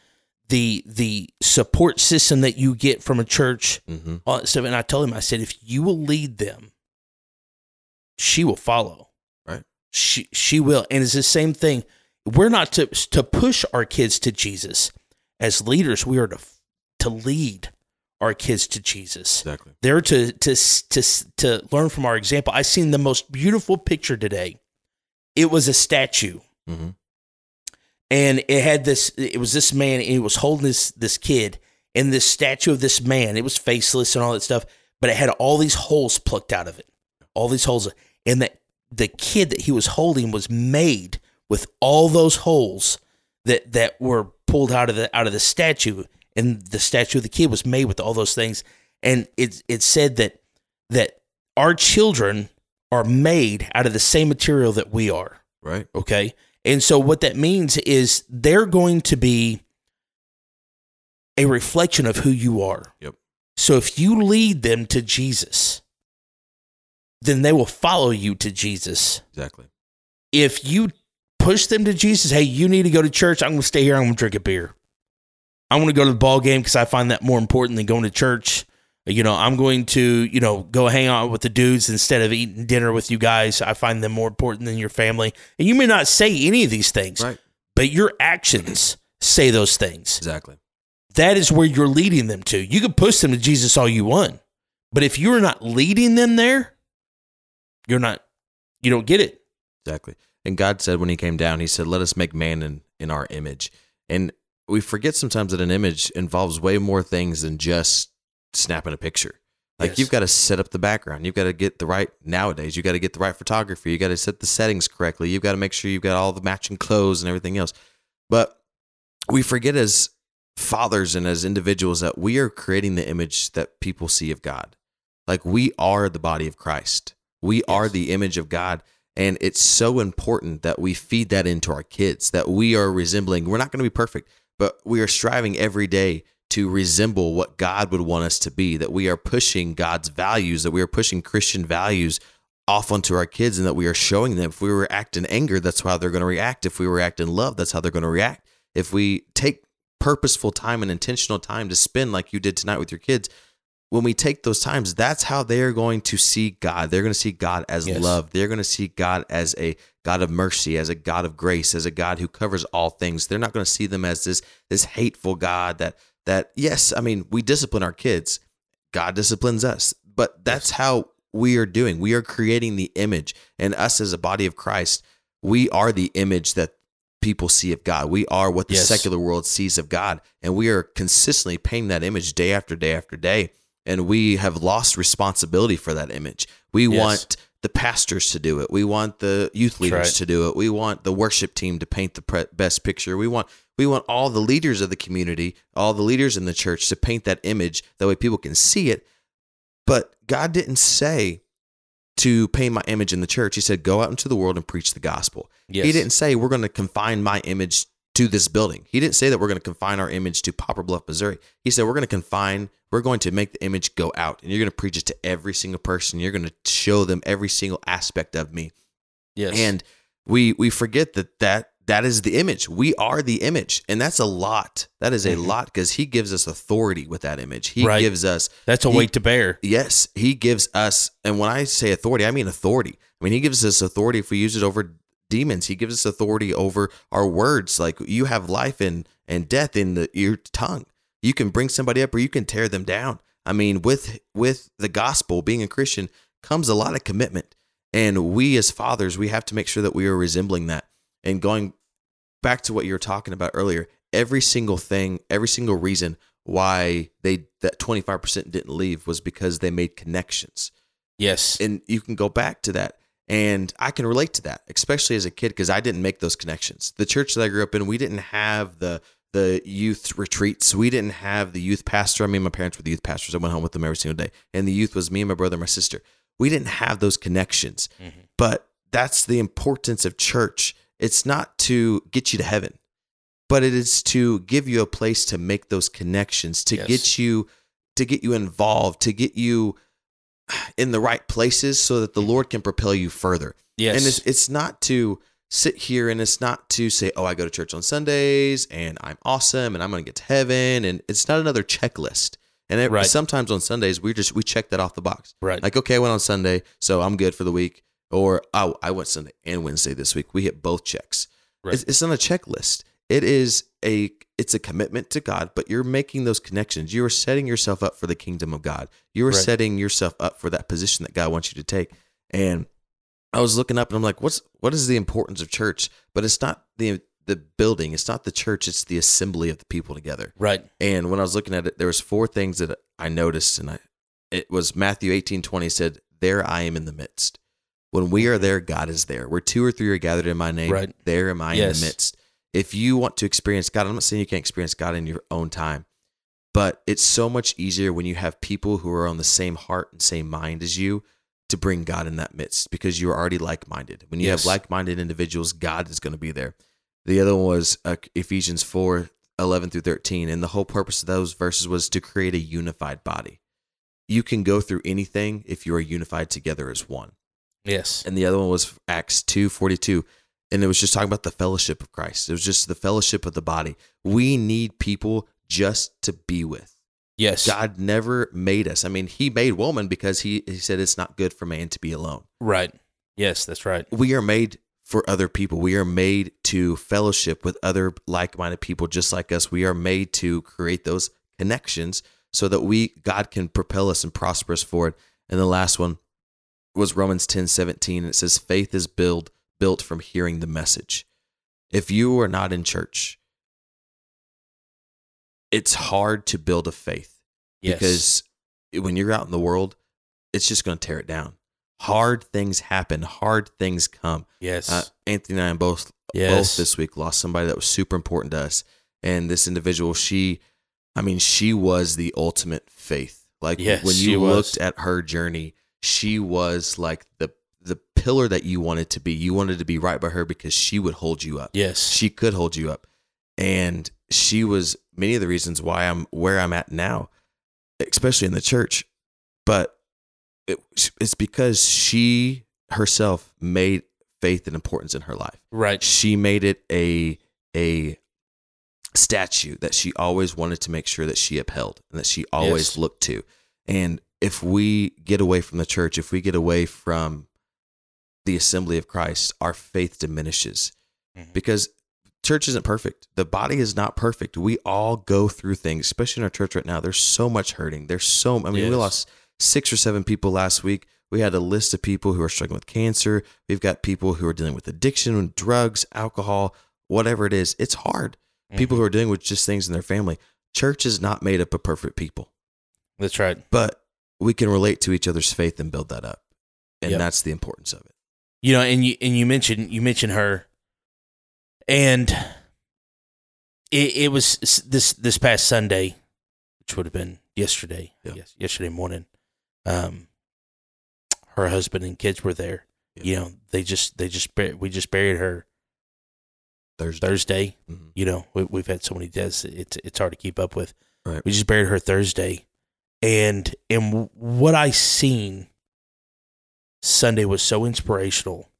the the support system that you get from a church, Mm-hmm. all that stuff. And I told him, I said, if you will lead them, she will follow. Right. She she will, and it's the same thing. We're not to to push our kids to Jesus. As leaders, we are to to lead our kids to Jesus. Exactly. They're to to to to learn from our example. I seen the most beautiful picture today. It was a statue Mm-hmm. and it had this it was this man and he was holding this this kid and this statue of this man it was faceless and all that stuff but it had all these holes plucked out of it all these holes and that the kid that he was holding was made with all those holes that that were pulled out of the out of the statue and the statue of the kid was made with all those things and it it said that that our children are made out of the same material that we are Right. Okay. And so what that means is they're going to be a reflection of who you are. Yep. So if you lead them to Jesus, then they will follow you to Jesus. Exactly. If you push them to Jesus, hey, you need to go to church. I'm going to stay here. I'm going to drink a beer. I'm going to go to the ball game because I find that more important than going to church. You know, I'm going to, you know, go hang out with the dudes instead of eating dinner with you guys. I find them more important than your family. And you may not say any of these things, Right. but your actions say those things. Exactly. That is where you're leading them to. You can push them to Jesus all you want, but if you're not leading them there, you're not, you don't get it. Exactly. And God said when he came down, he said, Let us make man in, in our image. And we forget sometimes that an image involves way more things than just snapping a picture. Like Yes. you've got to set up the background. You've got to get the right nowadays. You got to get the right photography. You got to set the settings correctly. You've got to make sure you've got all the matching clothes and everything else. But we forget as fathers and as individuals that we are creating the image that people see of God. Like we are the body of Christ. We are the image of God. And it's so important that we feed that into our kids, that we are resembling. We're not going to be perfect, but we are striving every day to resemble what God would want us to be, that we are pushing God's values, that we are pushing Christian values off onto our kids, and that we are showing them if we react in anger, that's how they're going to react. If we react in love, that's how they're going to react. If we take purposeful time and intentional time to spend like you did tonight with your kids, when we take those times, that's how they are going to see God. They're going to see God as Yes. love. They're going to see God as a God of mercy, as a God of grace, as a God who covers all things. They're not going to see them as this this hateful God that that yes, I mean, we discipline our kids. God disciplines us. But that's how we are doing. We are creating the image. And us as a body of Christ, we are the image that people see of God. We are what the Yes. secular world sees of God. And we are consistently painting that image day after day after day. And we have lost responsibility for that image. We Yes. want the pastors to do it. We want the youth leaders right. to do it. We want the worship team to paint the pre- best picture. We want we want all the leaders of the community, all the leaders in the church to paint that image that way people can see it. But God didn't say to paint my image in the church. He said, go out into the world and preach the gospel. Yes. He didn't say we're going to confine my image to this building. He didn't say that we're going to confine our image to Poplar Bluff, Missouri. He said we're going to confine, we're going to make the image go out, and you're going to preach it to every single person. You're going to show them every single aspect of me. Yes. And we we forget that that that is the image. We are the image, and that's a lot. That is a lot because he gives us authority with that image. He Mm-hmm. Right. gives us that's a he- weight to bear. Yes, he gives us, and when I say authority, I mean authority. I mean, he gives us authority if we use it over demons. He gives us authority over our words. Like you have life and and death in the, your tongue. You can bring somebody up or you can tear them down. I mean, with with the gospel, being a Christian comes a lot of commitment, and we as fathers, we have to make sure that we are resembling that. And going back to what you were talking about earlier, every single thing, every single reason why they that 25% didn't leave was because they made connections. Yes. And you can go back to that. And I can relate to that, especially as a kid, because I didn't make those connections. The church that I grew up in, we didn't have the the youth retreats. We didn't have the youth pastor. I mean, my parents were the youth pastors. I went home with them every single day. And the youth was me and my brother and my sister. We didn't have those connections. Mm-hmm. But that's the importance of church. It's not to get you to heaven, but it is to give you a place to make those connections, to Yes. get you to get you involved, to get you in the right places so that the mm-hmm. Lord can propel you further. yes. And it's it's not to sit here and it's not to say, "Oh, I go to church on Sundays and I'm awesome and I'm going to get to heaven." And it's not another checklist. And it, Right. sometimes on Sundays we just we check that off the box. Right. Like, okay, I went on Sunday, so I'm good for the week. Or oh, I went Sunday and Wednesday this week. We hit both checks. Right. It's, it's not a checklist. It is a it's a commitment to God, but you're making those connections. You are setting yourself up for the kingdom of God. You are Right. setting yourself up for that position that God wants you to take. And I was looking up and I'm like, what's what is the importance of church? But it's not the the building, it's not the church, it's the assembly of the people together. right. And when I was looking at it, there was four things that I noticed, and I it was Matthew eighteen twenty said, "There I am in the midst." When we are there, God is there. Where two or three are gathered in my name, Right. there am I in the midst. If you want to experience God, I'm not saying you can't experience God in your own time, but it's so much easier when you have people who are on the same heart and same mind as you to bring God in that midst because you're already like minded. When you Yes. have like minded individuals, God is going to be there. The other one was uh, Ephesians 4 11 through 13. And the whole purpose of those verses was to create a unified body. You can go through anything if you are unified together as one. Yes. And the other one was Acts 2 42. And it was just talking about the fellowship of Christ. It was just the fellowship of the body. We need people just to be with. Yes. God never made us. I mean, He made woman because He, he said it's not good for man to be alone. Right. Yes, that's right. We are made for other people. We are made to fellowship with other like minded people just like us. We are made to create those connections so that we God can propel us and prosper us forward. And the last one was Romans 10 17. It says, faith is built built from hearing the message. If you are not in church, it's hard to build a faith Yes. because when you're out in the world, it's just going to tear it down. Hard things happen. Hard things come. yes. Uh, Anthony and I both Yes. both this week lost somebody that was super important to us, and this individual, she, I mean, she was the ultimate faith. Like Yes, when you was. looked at her journey, she was like the the pillar that you wanted to be. You wanted to be right by her because she would hold you up yes. she could hold you up and she was many of the reasons why i'm where i'm at now especially in the church but it, it's because she herself made faith an importance in her life right. she made it a a statue that she always wanted to make sure that she upheld and that she always Yes. looked to and if we get away from the church if we get away from the assembly of christ our faith diminishes Mhm. because church isn't perfect. The body is not perfect. We all go through things especially in our church right now. There's so much hurting. There's so i mean we lost six or seven people last week. We had a list of people who are struggling with cancer. We've got people who are dealing with addiction drugs alcohol whatever it is. It's hard. People mm-hmm. who are dealing with just things in their family. Church is not made up of perfect people. That's right. but we can relate to each other's faith and build that up. And Yep. that's the importance of it. You know, and you and you mentioned you mentioned her, and it, it was this this past Sunday, which would have been yesterday. Yeah. Yes, yesterday morning. Um, her husband and kids were there. Yeah. You know, they just they just we just buried her Thursday. Thursday. Mhm. You know, we, we've had so many deaths; it's it's hard to keep up with. Right. We just buried her Thursday, and and what I seen Sunday was so inspirational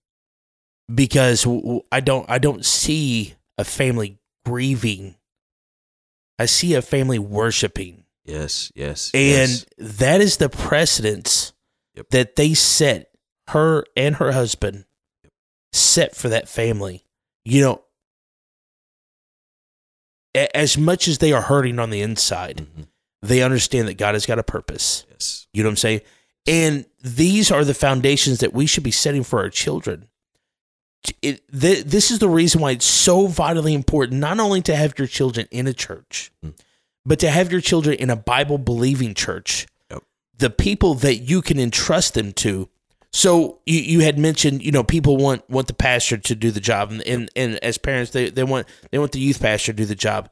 because I don't I don't see a family grieving. I see a family worshiping, Yes, yes. and yes. that is the precedence Yep. that they set her and her husband set for that family. You know, as much as they are hurting on the inside, Mhm. they understand that God has got a purpose. Yes. You know what I'm saying? And these are the foundations that we should be setting for our children. It, th- this is the reason why it's so vitally important not only to have your children in a church, Mm. but to have your children in a Bible believing church. Yep. The people that you can entrust them to. So you, you had mentioned, you know, people want want the pastor to do the job, and and, and as parents, they, they want they want the youth pastor to do the job.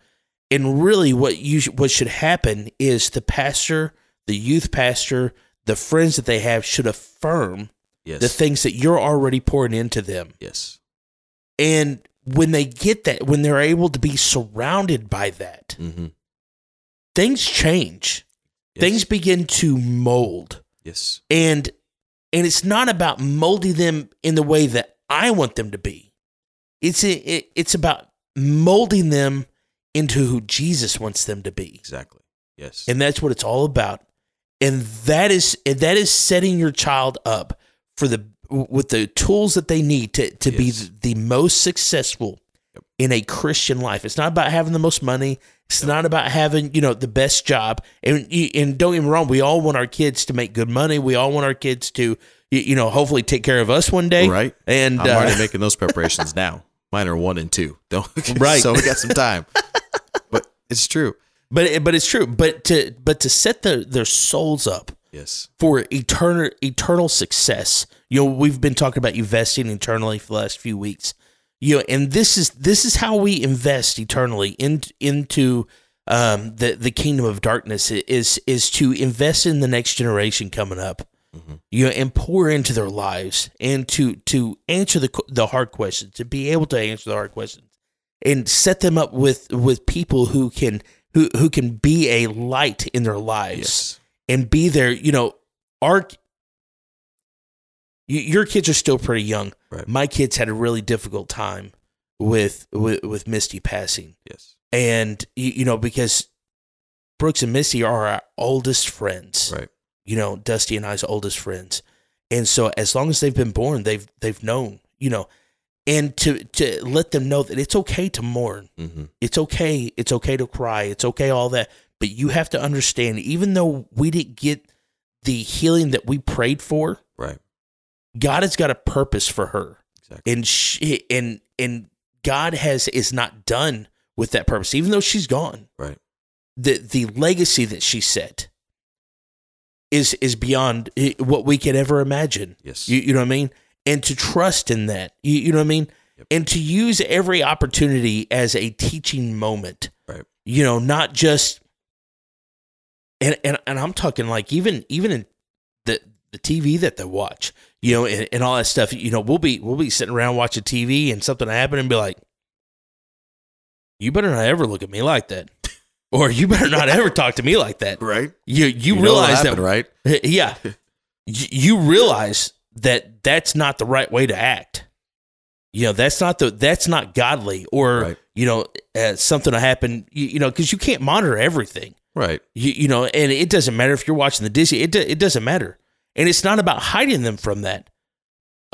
And really, what you sh- what should happen is the pastor, the youth pastor, the friends that they have should affirm Yes. the things that you're already pouring into them. yes. And when they get that, when they're able to be surrounded by that, Mm-hmm. things change. Yes. Things begin to mold. Yes. And and it's not about molding them in the way that I want them to be. It's it, it's about molding them into who Jesus wants them to be. Exactly. Yes. and that's what it's all about and that is and that is setting your child up for the with the tools that they need to to Yes. be the most successful Yep. in a christian life it's not about having the most money it's not about having you know the best job and and don't get me wrong we all want our kids to make good money we all want our kids to you you know hopefully take care of us one day right. and I'm uh, already *laughs* making those preparations now. Mine are one and two. Don't *laughs* Right. So we got some time. *laughs* but it's true. but but it's true but to but to set the, their souls up Yes. for eternal eternal success. You know, we've been talking about investing eternally for the last few weeks. You know, and this is this is how we invest eternally in, into um, the the kingdom of darkness is is to invest in the next generation coming up. You know, and pour into their lives and to to answer the the hard questions, to be able to answer the hard questions, and set them up with with people who can who who can be a light in their lives Yes. And be there. You know, our your kids are still pretty young. Right. My kids had a really difficult time with with, with Misty passing, Yes. and you, you know because Brooks and Misty are our oldest friends. Right. You know, Dusty and I's oldest friends, and so as long as they've been born, they've they've known. You know, and to to let them know that it's okay to mourn Mm-hmm. it's okay it's okay to cry it's okay all that but you have to understand even though we didn't get the healing that we prayed for Right. god has got a purpose for her Exactly. and she and and god has is not done with that purpose even though she's gone Right. the the legacy that she set is is beyond eh, what we could ever imagine Yes. you, you know what I mean? And to trust in that. You, you know what I mean? Yep. And to use every opportunity as a teaching moment. Right. You know, not just and and, and I'm talking like even even in the the TV that they watch, you know, and, and all that stuff, you know, we'll be we'll be sitting around watching TV and something happen and be like, You better not ever look at me like that. *laughs* Or you better not ever talk to me like that. *laughs* Right. You you, what realize that right? *laughs* yeah. You realize that that's not the right way to act. You know, that's not the that's not godly or Right. you know, uh, something to happen, you, you know, cuz you can't monitor everything. Right. You, you know, and it doesn't matter if you're watching the Disney, it do, it doesn't matter. And it's not about hiding them from that.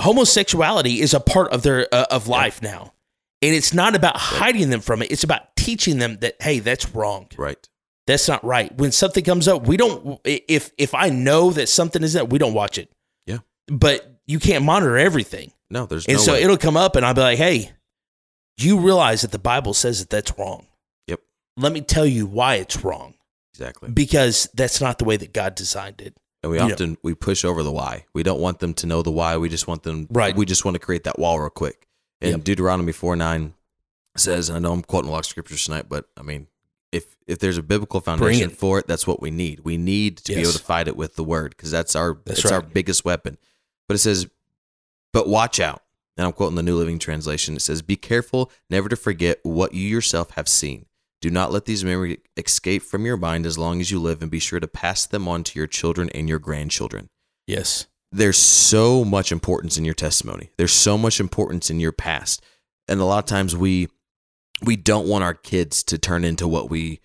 Homosexuality is a part of their uh, of life now. And it's not about hiding them from it. It's about teaching them that hey, that's wrong. Right. That's not right. When something comes up, we don't. If if I know that something is that, we don't watch it. Yeah. But you can't monitor everything, No, there's and no so way. it'll come up, and I'll be like, "Hey, you realize that the Bible says that that's wrong. Yep. Let me tell you why it's wrong. Exactly. Because that's not the way that God designed it. And we you know. often we push over the why. We don't want them to know the why. We just want them. Right. We just want to create that wall real quick. And Yep. Deuteronomy four nine says, and I know I'm quoting a lot of scriptures tonight, but I mean, if if there's a biblical foundation it. for it, that's what we need. We need to be able to fight it with the word because that's our That's it's our biggest weapon. But it says, but watch out, and I'm quoting the New Living Translation. It says, Be careful never to forget what you yourself have seen. Do not let these memories escape from your mind as long as you live, and be sure to pass them on to your children and your grandchildren. Yes. There's so much importance in your testimony. There's so much importance in your past. And a lot of times we we don't want our kids to turn into what we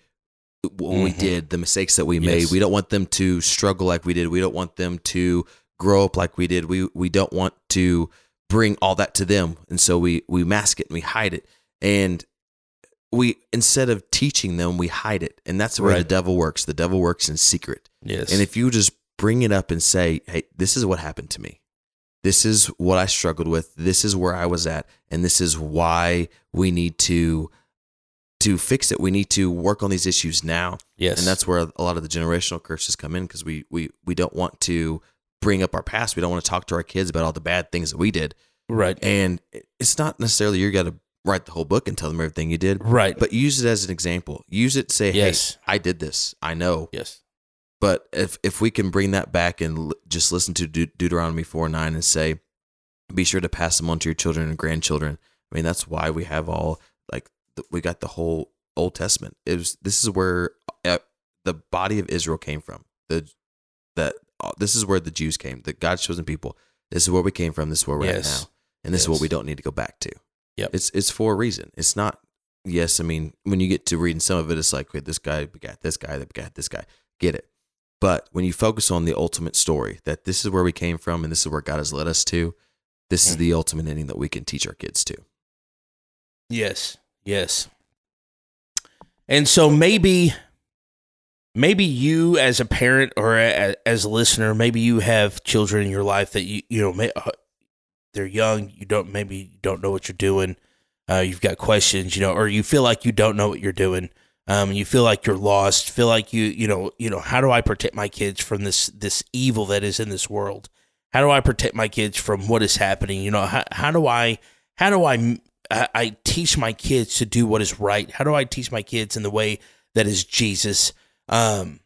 what we Mhm. did, the mistakes that we made. Yes. We don't want them to struggle like we did. We don't want them to grow up like we did. We we don't want to bring all that to them. And so we we mask it and we hide it. And we instead of teaching them, we hide it. And that's where the Right. devil works. The devil works in secret. Yes. And if you just bring it up and say, "Hey, this is what happened to me. This is what I struggled with. This is where I was at, and this is why we need to to fix it. We need to work on these issues now." yes. And that's where a lot of the generational curses come in because we we we don't want to bring up our past. We don't want to talk to our kids about all the bad things that we did. right. And it's not necessarily you got to write the whole book and tell them everything you did, Right. but use it as an example. Use it say, Yes. "Hey, I did this. I know." yes. But if if we can bring that back and l- just listen to Deut- Deuteronomy four nine and say, be sure to pass them on to your children and grandchildren. I mean, that's why we have all like we got the whole Old Testament. It was this is where uh, the body of Israel came from. The that uh, this is where the Jews came. The God's chosen people. This is where we came from. This is where we're Yes. at now, and this is what we don't need to go back to. Yep. It's it's for a reason. It's not. Yes, I mean when you get to reading some of it, it's like, wait, this guy begat this guy, that begat this guy. Get it. But when you focus on the ultimate story, that this is where we came from and this is where God has led us to, this is the ultimate ending that we can teach our kids to. Yes. Yes. And so maybe maybe you as a parent or a, as a listener, maybe you have children in your life that you you know may, uh, they're young, you don't maybe you don't know what you're doing. Uh, you've got questions, you know, or you feel like you don't know what you're doing. Um, you feel like you're lost. Feel like you, you know, you know. How do I protect my kids from this this evil that is in this world? How do I protect my kids from what is happening? You know, how, how do I how do I, I I teach my kids to do what is right? How do I teach my kids in the way that is Jesus? Um,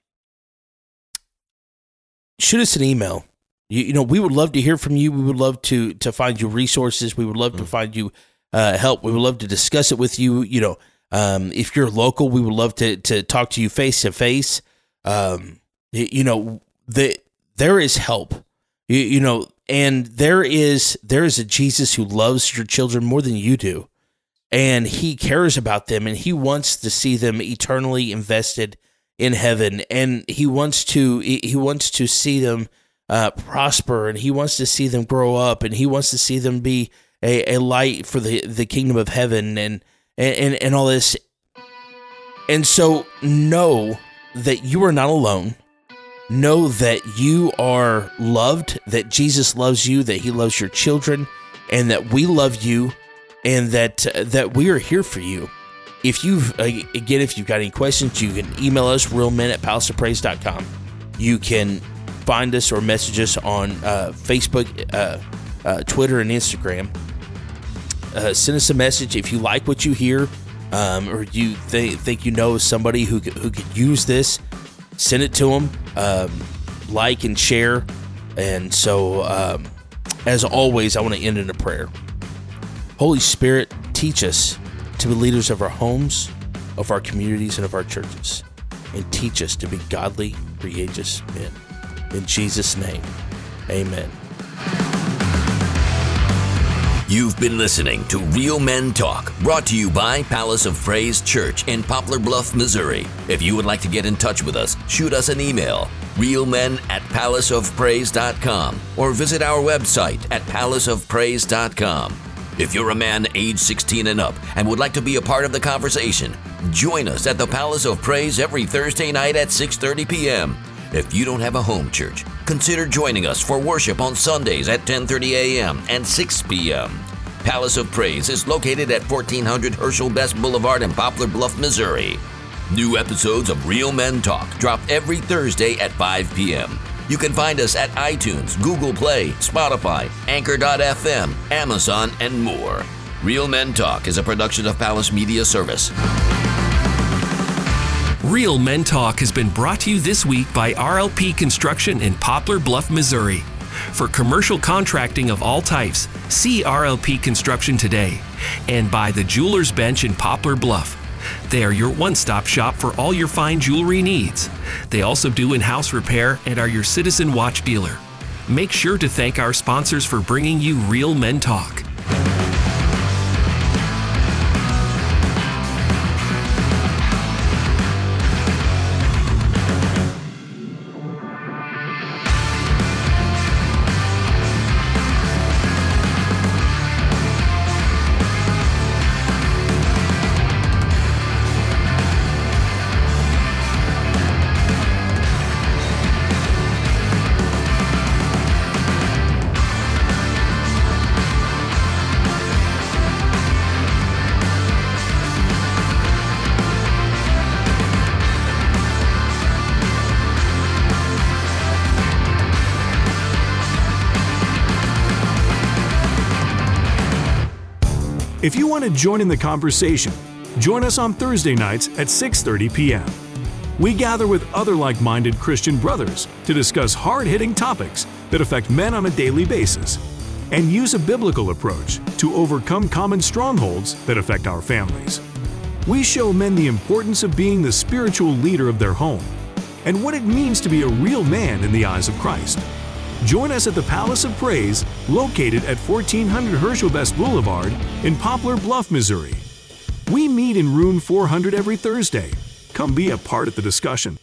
shoot us an email. You, you know, we would love to hear from you. We would love to to find you resources. We would love to find you uh, help. We would love to discuss it with you. You know, um, if you're local, we would love to to talk to you face to face. Um, you know, the there is help. You, you know, and there is there is a Jesus who loves your children more than you do, and he cares about them, and he wants to see them eternally invested in heaven, and he wants to he he wants to see them uh, prosper, and he wants to see them grow up, and he wants to see them be a, a light for the the kingdom of heaven, and and and all this. And so know that you are not alone know that you are loved, that Jesus loves you, that he loves your children, and that we love you, and that uh, that we are here for you. If you've uh, again, if you've got any questions, you can email us realmen at palaceofpraise.com. You can find us or message us on uh, Facebook, uh, uh, Twitter, and Instagram. Uh, send us a message if you like what you hear, um, or you th- think you know somebody who could, who could use this send it to them, um, like and share. And so, um, as always, I want to end in a prayer. Holy Spirit, teach us to be leaders of our homes, of our communities, and of our churches. And teach us to be godly, courageous men. In Jesus' name, amen. You've been listening to Real Men Talk, brought to you by Palace of Praise Church in Poplar Bluff, Missouri. If you would like to get in touch with us, shoot us an email, realmen at palaceofpraise.com, or visit our website at palaceofpraise.com. If you're a man age 16 and up and would like to be a part of the conversation, join us at the Palace of Praise every Thursday night at 6:30 p.m. If you don't have a home church, consider joining us for worship on Sundays at 10:30 a.m. and 6 p.m. Palace of Praise is located at 1400 Herschel Best Boulevard in Poplar Bluff, Missouri. New episodes of Real Men Talk drop every Thursday at 5 p.m. You can find us at iTunes, Google Play, Spotify, Anchor.fm, Amazon, and more. Real Men Talk is a production of Palace Media Service. Real Men Talk has been brought to you this week by RLP Construction in Poplar Bluff, Missouri. For commercial contracting of all types, see RLP Construction today and by the Jeweler's Bench in Poplar Bluff. They are your one stop shop for all your fine jewelry needs. They also do in house repair and are your Citizen Watch dealer. Make sure to thank our sponsors for bringing you Real Men Talk. Join in the conversation, join us on Thursday nights at 6:30 p.m. We gather with other like-minded Christian brothers to discuss hard-hitting topics that affect men on a daily basis and use a biblical approach to overcome common strongholds that affect our families. We show men the importance of being the spiritual leader of their home and what it means to be a real man in the eyes of Christ. Join us at the Palace of Praise, located at 1400 Herschel Best Boulevard in Poplar Bluff, Missouri. We meet in room 400 every Thursday. Come be a part of the discussion.